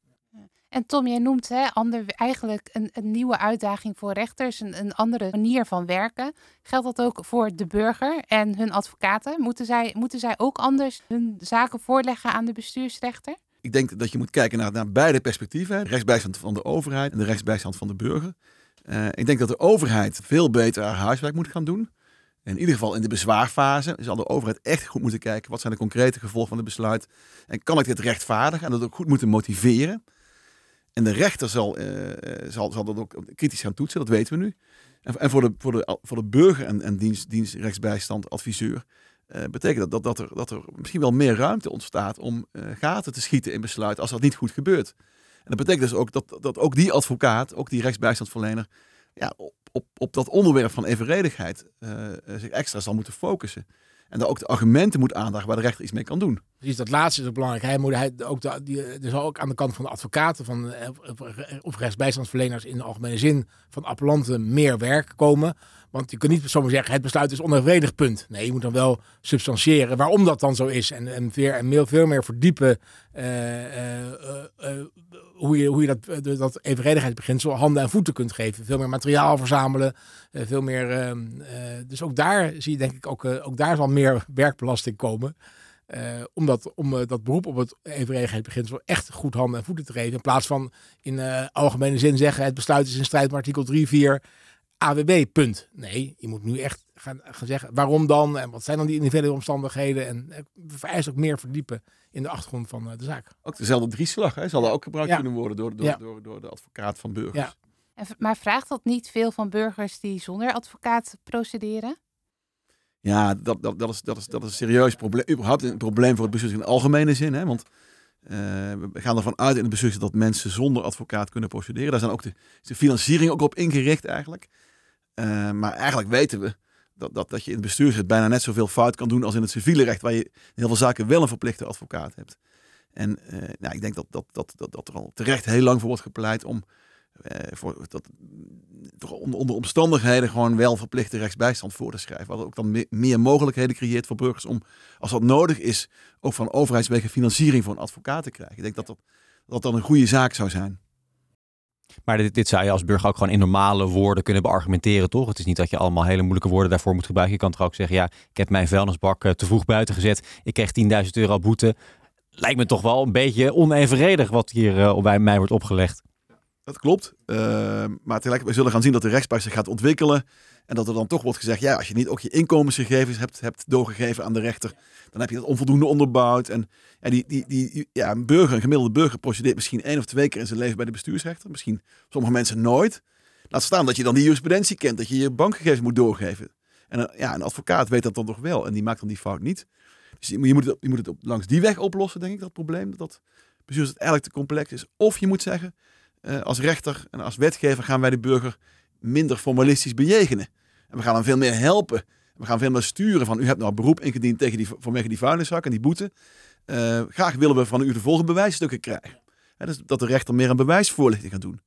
En Tom, jij noemt hè, ander, eigenlijk een, een nieuwe uitdaging voor rechters, een, een andere manier van werken. Geldt dat ook voor de burger en hun advocaten? Moeten zij, moeten zij ook anders hun zaken voorleggen aan de bestuursrechter? Ik denk dat je moet kijken naar, naar beide perspectieven. De rechtsbijstand van de overheid en de rechtsbijstand van de burger. Uh, ik denk dat de overheid veel beter haar huiswerk moet gaan doen. In ieder geval in de bezwaarfase zal de overheid echt goed moeten kijken wat zijn de concrete gevolgen van het besluit. En kan ik dit rechtvaardigen en dat ook goed moeten motiveren. En de rechter zal, uh, zal, zal dat ook kritisch gaan toetsen, dat weten we nu. En, en voor, de, voor, de, de burger en, en dienst, dienstrechtsbijstand, adviseur, uh, betekent dat, dat, dat, er, dat er misschien wel meer ruimte ontstaat om gaten te schieten in besluit als dat niet goed gebeurt. En dat betekent dus ook dat, dat ook die advocaat, ook die rechtsbijstandsverlener, ja, op, op, op dat onderwerp van evenredigheid zich extra zal moeten focussen. En daar ook de argumenten moet aandagen waar de rechter iets mee kan doen. Precies, dat laatste is ook belangrijk. Hij moet, hij, ook de, die, zal ook aan de kant van de advocaten van, eh, of rechtsbijstandsverleners in de algemene zin van appellanten meer werk komen. Want je kunt niet zomaar zeggen, het besluit is onevenredig, punt. Nee, je moet dan wel substantiëren waarom dat dan zo is. En, en, weer, en veel, meer verdiepen hoe je, hoe je dat, dat evenredigheidsbeginsel handen en voeten kunt geven. Veel meer materiaal verzamelen. veel meer, ehm, dus ook daar zie je denk ik, ook, ook daar zal meer werkbelasting komen. Uh, om dat, om dat beroep op het evenredigheidsbeginsel echt goed handen en voeten te geven. In plaats van in algemene zin zeggen het besluit is in strijd met artikel 3, 4 AWB, punt. Nee, je moet nu echt gaan, gaan zeggen waarom dan en wat zijn dan die individuele omstandigheden. En vereist ook meer verdiepen in de achtergrond van de zaak. Ook dezelfde drieslag hè? zal ja. ook gebruikt ja. kunnen worden door, door, ja. door, door, de advocaat van burgers. Ja. En, maar vraagt dat niet veel van burgers die zonder advocaat procederen? Ja, dat, dat, dat, is, dat, is, dat is een serieus probleem. Überhaupt een probleem voor het bestuur in algemene zin. Hè? Want uh, we gaan ervan uit in het bestuur dat mensen zonder advocaat kunnen procederen. Daar zijn ook de, de financiering ook op ingericht eigenlijk. Uh, maar eigenlijk weten we dat, dat, dat je in het bestuursrecht bijna net zoveel fout kan doen als in het civiele recht, waar je in heel veel zaken wel een verplichte advocaat hebt. En uh, nou, ik denk dat, dat, dat, dat, dat er al terecht heel lang voor wordt gepleit om uh, voor, dat, toch onder omstandigheden gewoon wel verplichte rechtsbijstand voor te schrijven. Wat ook dan me meer mogelijkheden creëert voor burgers om, als dat nodig is, ook van overheidswegen financiering voor een advocaat te krijgen. Ik denk dat dat, dat dan een goede zaak zou zijn. Maar dit, dit zou je als burger ook gewoon in normale woorden kunnen beargumenteren, toch? Het is niet dat je allemaal hele moeilijke woorden daarvoor moet gebruiken. Je kan toch ook zeggen, ja, ik heb mijn vuilnisbak te vroeg buiten gezet. Ik kreeg 10.000 euro boete. Lijkt me toch wel een beetje onevenredig wat hier uh, bij mij wordt opgelegd Dat klopt. Uh, maar tegelijk, we zullen gaan zien dat de rechtspraak zich gaat ontwikkelen. En dat er dan toch wordt gezegd, ja, als je niet ook je inkomensgegevens hebt, hebt doorgegeven aan de rechter, dan heb je dat onvoldoende onderbouwd. En die, die, die, ja, een burger, een gemiddelde burger, procedeert misschien één of twee keer in zijn leven bij de bestuursrechter. Misschien sommige mensen nooit. Laat staan dat je dan die jurisprudentie kent, dat je je bankgegevens moet doorgeven. En ja, een advocaat weet dat dan toch wel en die maakt dan die fout niet. Dus je moet het, je moet het langs die weg oplossen, denk ik, dat probleem. Dat bestuursrecht eigenlijk te complex is. Of je moet zeggen, uh, als rechter en als wetgever gaan wij de burger minder formalistisch bejegenen. En we gaan hem veel meer helpen. We gaan veel meer sturen van u hebt nou beroep ingediend tegen die, vanwege die vuilniszak en die boete. Uh, graag willen we van u de volgende bewijsstukken krijgen. dus dat de rechter meer een bewijsvoorlichting gaat doen.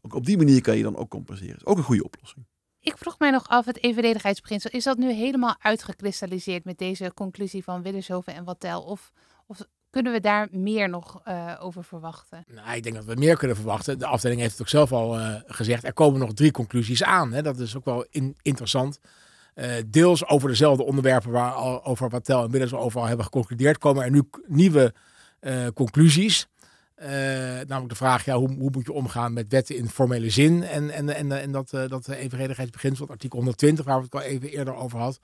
Ook op die manier kan je dan ook compenseren. Is ook een goede oplossing. Ik vroeg mij nog af, het evenredigheidsbeginsel, is dat nu helemaal uitgekristalliseerd met deze conclusie van Willishoven en Wattel? Of, of kunnen we daar meer nog uh, over verwachten? Nou, ik denk dat we meer kunnen verwachten. De afdeling heeft het ook zelf al uh, gezegd. Er komen nog drie conclusies aan. Hè. Dat is ook wel in, interessant. Uh, deels over dezelfde onderwerpen waar over Wattel en Willis overal hebben geconcludeerd, komen er nu nieuwe conclusies. Namelijk de vraag, ja, hoe, hoe, moet je omgaan met wetten in formele zin en, en, en, en dat, dat evenredigheidsbeginsel, artikel 120, waar we het al even eerder over hadden.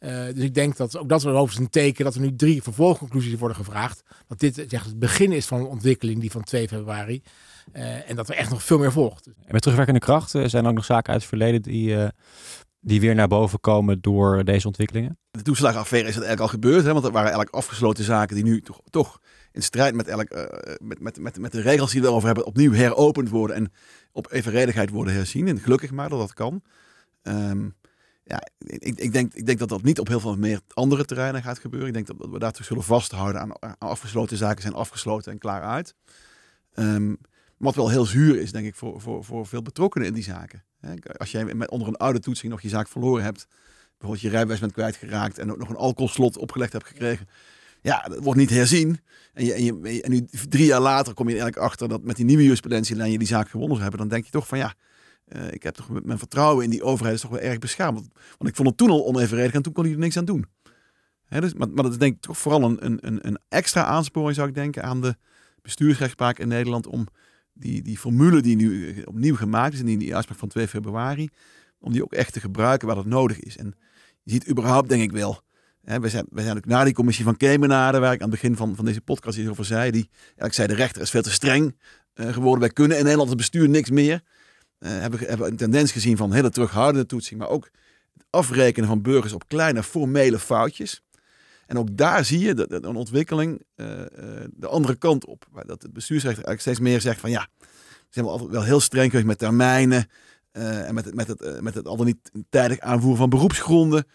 Uh, dus ik denk dat ook dat is een teken dat er nu drie vervolgconclusies worden gevraagd. Dat dit zeg, het begin is van een ontwikkeling die van 2 februari. en dat er echt nog veel meer volgt. En met terugwerkende kracht zijn er ook nog zaken uit het verleden die, die weer naar boven komen door deze ontwikkelingen? De toeslagenaffaire is dat eigenlijk al gebeurd, hè? want er waren eigenlijk afgesloten zaken die nu toch, toch in strijd met, elk, uh, met, met, met, met de regels die we erover hebben, opnieuw heropend worden en op evenredigheid worden herzien. En gelukkig maar dat dat kan. Um, ja, ik, ik, denk, ik denk dat dat niet op heel veel meer andere terreinen gaat gebeuren. Ik denk dat we daartoe zullen vasthouden aan, afgesloten zaken zijn afgesloten en klaar uit. Um, wat wel heel zuur is, denk ik, voor, voor, voor veel betrokkenen in die zaken. Als jij met, onder een oude toetsing nog je zaak verloren hebt, bijvoorbeeld je rijbewijs bent kwijtgeraakt en ook nog een alcoholslot opgelegd hebt gekregen, ja, dat wordt niet herzien. En, je, en, je, en nu drie jaar later kom je eigenlijk achter dat met die nieuwe jurisprudentielijn je die zaak gewonnen zou hebben. Dan denk je toch van ja, uh, ik heb toch mijn vertrouwen in die overheid is toch wel erg beschaamd. Want, ik vond het toen al onevenredig en toen kon hij er niks aan doen. Hè, dus, maar, dat is denk ik toch vooral een, een, een extra aansporing zou ik denken aan de bestuursrechtspraak in Nederland om die, die formule die nu eh, opnieuw gemaakt is en die, die uitspraak van 2 februari, om die ook echt te gebruiken waar dat nodig is. En je ziet überhaupt denk ik wel we, zijn, we zijn ook na die commissie van Kemenade, waar ik aan het begin van, van deze podcast iets over zei. Die eigenlijk zei, de rechter is veel te streng uh, geworden. Wij kunnen in Nederland het bestuur niks meer. Uh, hebben, hebben een tendens gezien van hele terughoudende toetsing. Maar ook het afrekenen van burgers op kleine formele foutjes. En ook daar zie je de, een ontwikkeling uh, de andere kant op. Waar dat het bestuursrechter eigenlijk steeds meer zegt van ja, we zijn wel, altijd wel heel streng geweest met termijnen. en met het, met, het, met het al dan niet tijdig aanvoeren van beroepsgronden.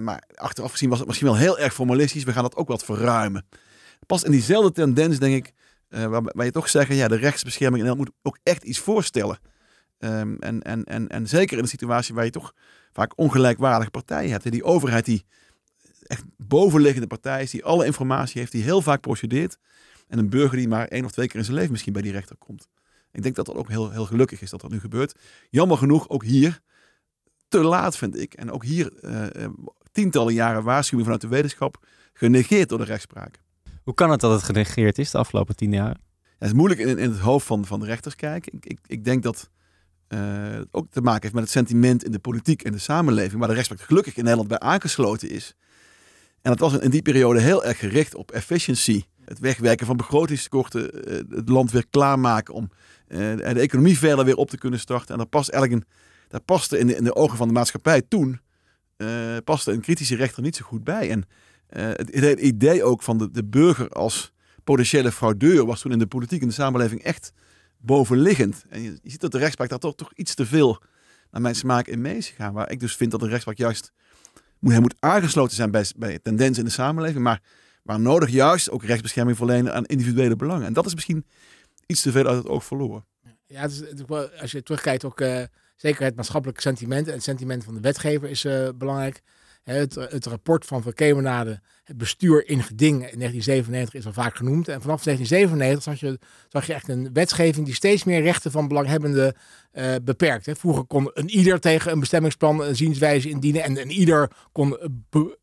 Maar achteraf gezien was het misschien wel heel erg formalistisch. We gaan dat ook wat verruimen. Pas in diezelfde tendens, denk ik, uh, waar, waar, je toch zeggen, ja, de rechtsbescherming in moet ook echt iets voorstellen. Um, en, en, en, en zeker in een situatie waar je toch vaak ongelijkwaardige partijen hebt. Die overheid die echt bovenliggende partij is, die alle informatie heeft, die heel vaak procedeert. En een burger die maar één of twee keer in zijn leven misschien bij die rechter komt. Ik denk dat dat ook heel, heel gelukkig is dat dat nu gebeurt. Jammer genoeg, ook hier te laat, vind ik. En ook hier uh, tientallen jaren waarschuwing vanuit de wetenschap genegeerd door de rechtspraak. Hoe kan het dat het genegeerd is de afgelopen tien jaar? het is moeilijk in, in, het hoofd van, van de rechters kijken. Ik, ik, ik denk dat ook te maken heeft met het sentiment in de politiek en de samenleving, waar de rechtspraak gelukkig in Nederland bij aangesloten is. En dat was in die periode heel erg gericht op efficiency. Het wegwerken van begrotingstekorten, het land weer klaarmaken om de economie verder weer op te kunnen starten. En dat past eigenlijk een paste in de, in de ogen van de maatschappij toen, paste een kritische rechter niet zo goed bij. En het, het, idee ook van de, de burger als potentiële fraudeur was toen in de politiek en de samenleving echt bovenliggend. En je, ziet dat de rechtspraak daar toch, toch iets te veel naar mijn smaak in mee is gegaan. Waar ik dus vind dat de rechtspraak juist moet, hij moet aangesloten zijn bij, bij tendensen in de samenleving, maar waar nodig juist ook rechtsbescherming verlenen aan individuele belangen. En dat is misschien iets te veel uit het oog verloren. Ja, het is, als je terugkijkt ook... Uh Zeker het maatschappelijke sentiment en het sentiment van de wetgever is uh, belangrijk. Het, het, rapport van Verkemenade, het bestuur in geding in 1997 is al vaak genoemd. En vanaf 1997 zag je, zag je echt een wetgeving die steeds meer rechten van belanghebbenden uh, beperkt. Vroeger kon een ieder tegen een bestemmingsplan een zienswijze indienen en een ieder kon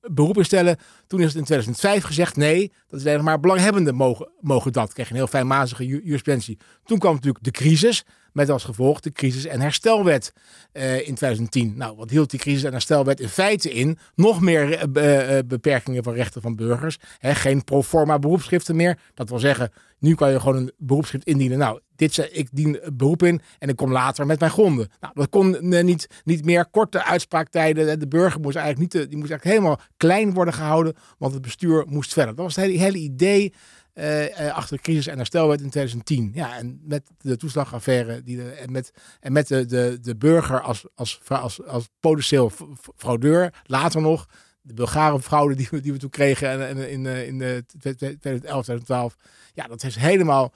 beroep instellen. Toen is het in 2005 gezegd, nee, dat is alleen maar belanghebbenden mogen, mogen dat. Kreeg een heel fijnmazige jurisprudentie. Toen kwam natuurlijk de crisis Met als gevolg de crisis- en herstelwet eh, in 2010. Nou, wat hield die crisis- en herstelwet in feite in? Nog meer eh, eh, beperkingen van rechten van burgers. Hè, geen pro forma beroepschriften meer. Dat wil zeggen, nu kan je gewoon een beroepschrift indienen. Nou, dit ik dien beroep in en ik kom later met mijn gronden. Nou, dat kon niet, niet meer. Korte uitspraaktijden. De burger moest eigenlijk, niet, die moest eigenlijk helemaal klein worden gehouden, want het bestuur moest verder. Dat was het hele idee uh, achter de crisis en herstelwet in 2010. Ja, en met de toeslagaffaire die de, en met, en met de, de, de burger als, als, als, als potentieel fraudeur, later nog de Bulgare fraude die we, die we toen kregen en, in, in, in 2011, 2012. Ja, dat is helemaal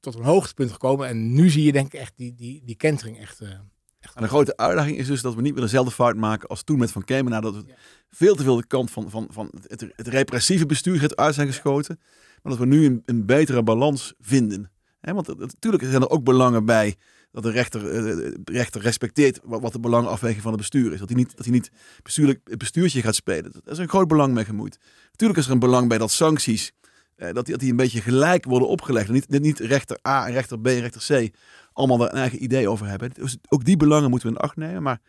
tot een hoogtepunt gekomen. En nu zie je denk ik echt die, die, die kentering echt en de grote uitdaging is dus dat we niet meer dezelfde fout maken als toen met Van Kemenaar. Dat we veel te veel de kant van, van, van het, het repressieve bestuur het uit zijn geschoten. Maar dat we nu een, een betere balans vinden. want natuurlijk zijn er ook belangen bij dat de rechter, eh, de rechter respecteert wat, wat de belangafweging van het bestuur is. Dat hij niet, dat hij niet bestuurlijk het bestuurtje gaat spelen. Dat is een groot belang mee gemoeid. Natuurlijk is er een belang bij dat sancties, eh, dat, die, dat die een beetje gelijk worden opgelegd. Niet, niet rechter A en rechter B en rechter C allemaal daar een eigen idee over hebben. Dus ook die belangen moeten we in acht nemen. Maar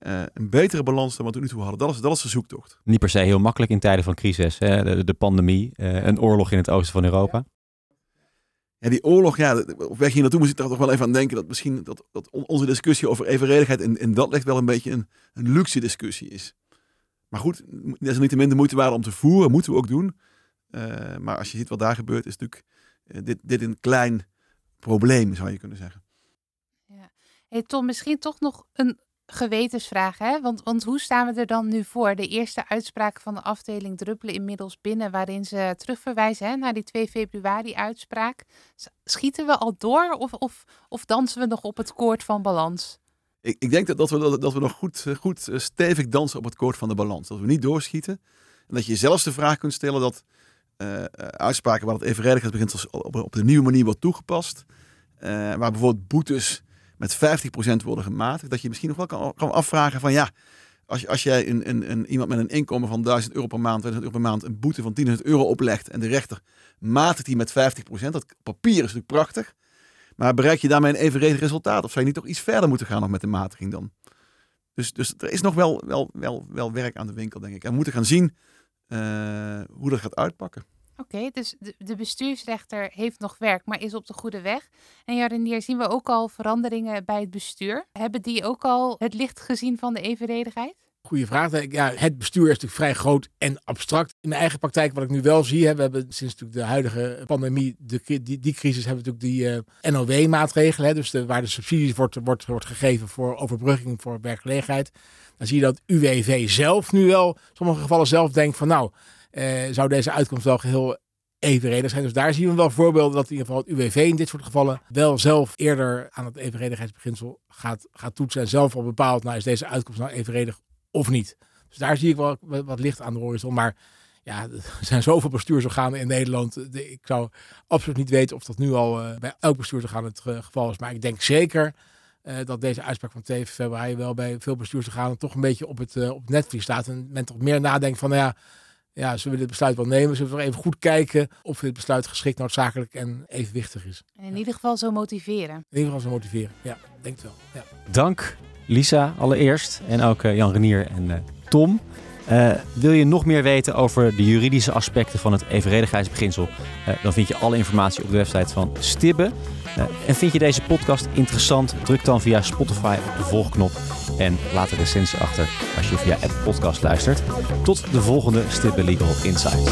uh, een betere balans dan wat we nu toe hadden. Dat is, dat is de zoektocht. Niet per se heel makkelijk in tijden van crisis. Hè? De, de pandemie, uh, een oorlog in het oosten van Europa. Ja, die oorlog, ja, op weg hier naartoe moest ik daar toch wel even aan denken. Dat misschien dat, dat onze discussie over evenredigheid in, in dat ligt wel een beetje een, een luxe discussie is. Maar goed, desalniettemin de moeite waard om te voeren, moeten we ook doen. Uh, maar als je ziet wat daar gebeurt, is natuurlijk dit, dit een klein probleem, zou je kunnen zeggen. Ja. Hey Tom, misschien toch nog een gewetensvraag, hè? Want, want hoe staan we er dan nu voor? De eerste uitspraak van de afdeling druppelen inmiddels binnen, waarin ze terugverwijzen hè, naar die 2 februari uitspraak. Schieten we al door of, of, of dansen we nog op het koord van balans? Ik, ik denk dat, dat, we, dat we nog goed, eh, goed eh, stevig dansen op het koord van de balans. Dat we niet doorschieten. En dat je zelfs de vraag kunt stellen dat uh, uitspraken waar het evenredigheidsbeginsel op, op de nieuwe manier wordt toegepast. Uh, waar bijvoorbeeld boetes met 50% worden gematigd, dat je misschien nog wel kan, kan afvragen van ja, als, als jij een, een, een, iemand met een inkomen van 1000 euro per maand, 2000 euro per maand, een boete van 10.000 euro oplegt en de rechter matigt die met 50%, dat papier is natuurlijk prachtig, maar bereik je daarmee een evenredig resultaat? Of zou je niet toch iets verder moeten gaan nog met de matiging dan? Dus, dus er is nog wel, wel, wel, wel werk aan de winkel, denk ik. En we moeten gaan zien hoe dat gaat uitpakken. Oké, dus de, de, bestuursrechter heeft nog werk, maar is op de goede weg. En Jarenier, zien we ook al veranderingen bij het bestuur? Hebben die ook al het licht gezien van de evenredigheid? Goeie vraag. Ja, het bestuur is natuurlijk vrij groot en abstract. In mijn eigen praktijk, wat ik nu wel zie, hè, we hebben sinds natuurlijk de huidige pandemie, de, die, die crisis, hebben we natuurlijk die uh, NOW-maatregelen. Dus de, waar de subsidies wordt, wordt, wordt gegeven voor overbrugging voor werkgelegenheid. Dan zie je dat UWV zelf nu wel, in sommige gevallen zelf denkt van nou, uh, zou deze uitkomst wel geheel evenredig zijn. Dus daar zien we wel voorbeelden dat in ieder geval het UWV in dit soort gevallen wel zelf eerder aan het evenredigheidsbeginsel gaat, gaat toetsen en zelf al bepaalt, nou is deze uitkomst nou evenredig of niet. Dus daar zie ik wel wat licht aan de horizon. Maar ja, er zijn zoveel bestuursorganen in Nederland. Ik zou absoluut niet weten of dat nu al uh, bij elk bestuursorgaan het geval is. Maar ik denk zeker uh, dat deze uitspraak van 2 februari wel bij veel bestuursorganen toch een beetje op het, uh, op het netvlies staat. En men toch meer nadenkt van, nou ja, ja, zullen we dit besluit wel nemen? Zullen we even goed kijken of dit besluit geschikt, noodzakelijk en evenwichtig is? En in ieder geval zo motiveren. In ieder geval zo motiveren, ja, denk het wel. Ja. Dank Lisa allereerst en ook uh, Jan Renier en uh, Tom. Uh, wil je nog meer weten over de juridische aspecten van het evenredigheidsbeginsel? dan vind je alle informatie op de website van Stibbe. en vind je deze podcast interessant? Druk dan via Spotify op de volgknop en laat een recensie achter als je via Apple Podcast luistert. Tot de volgende Stibbe Legal Insight.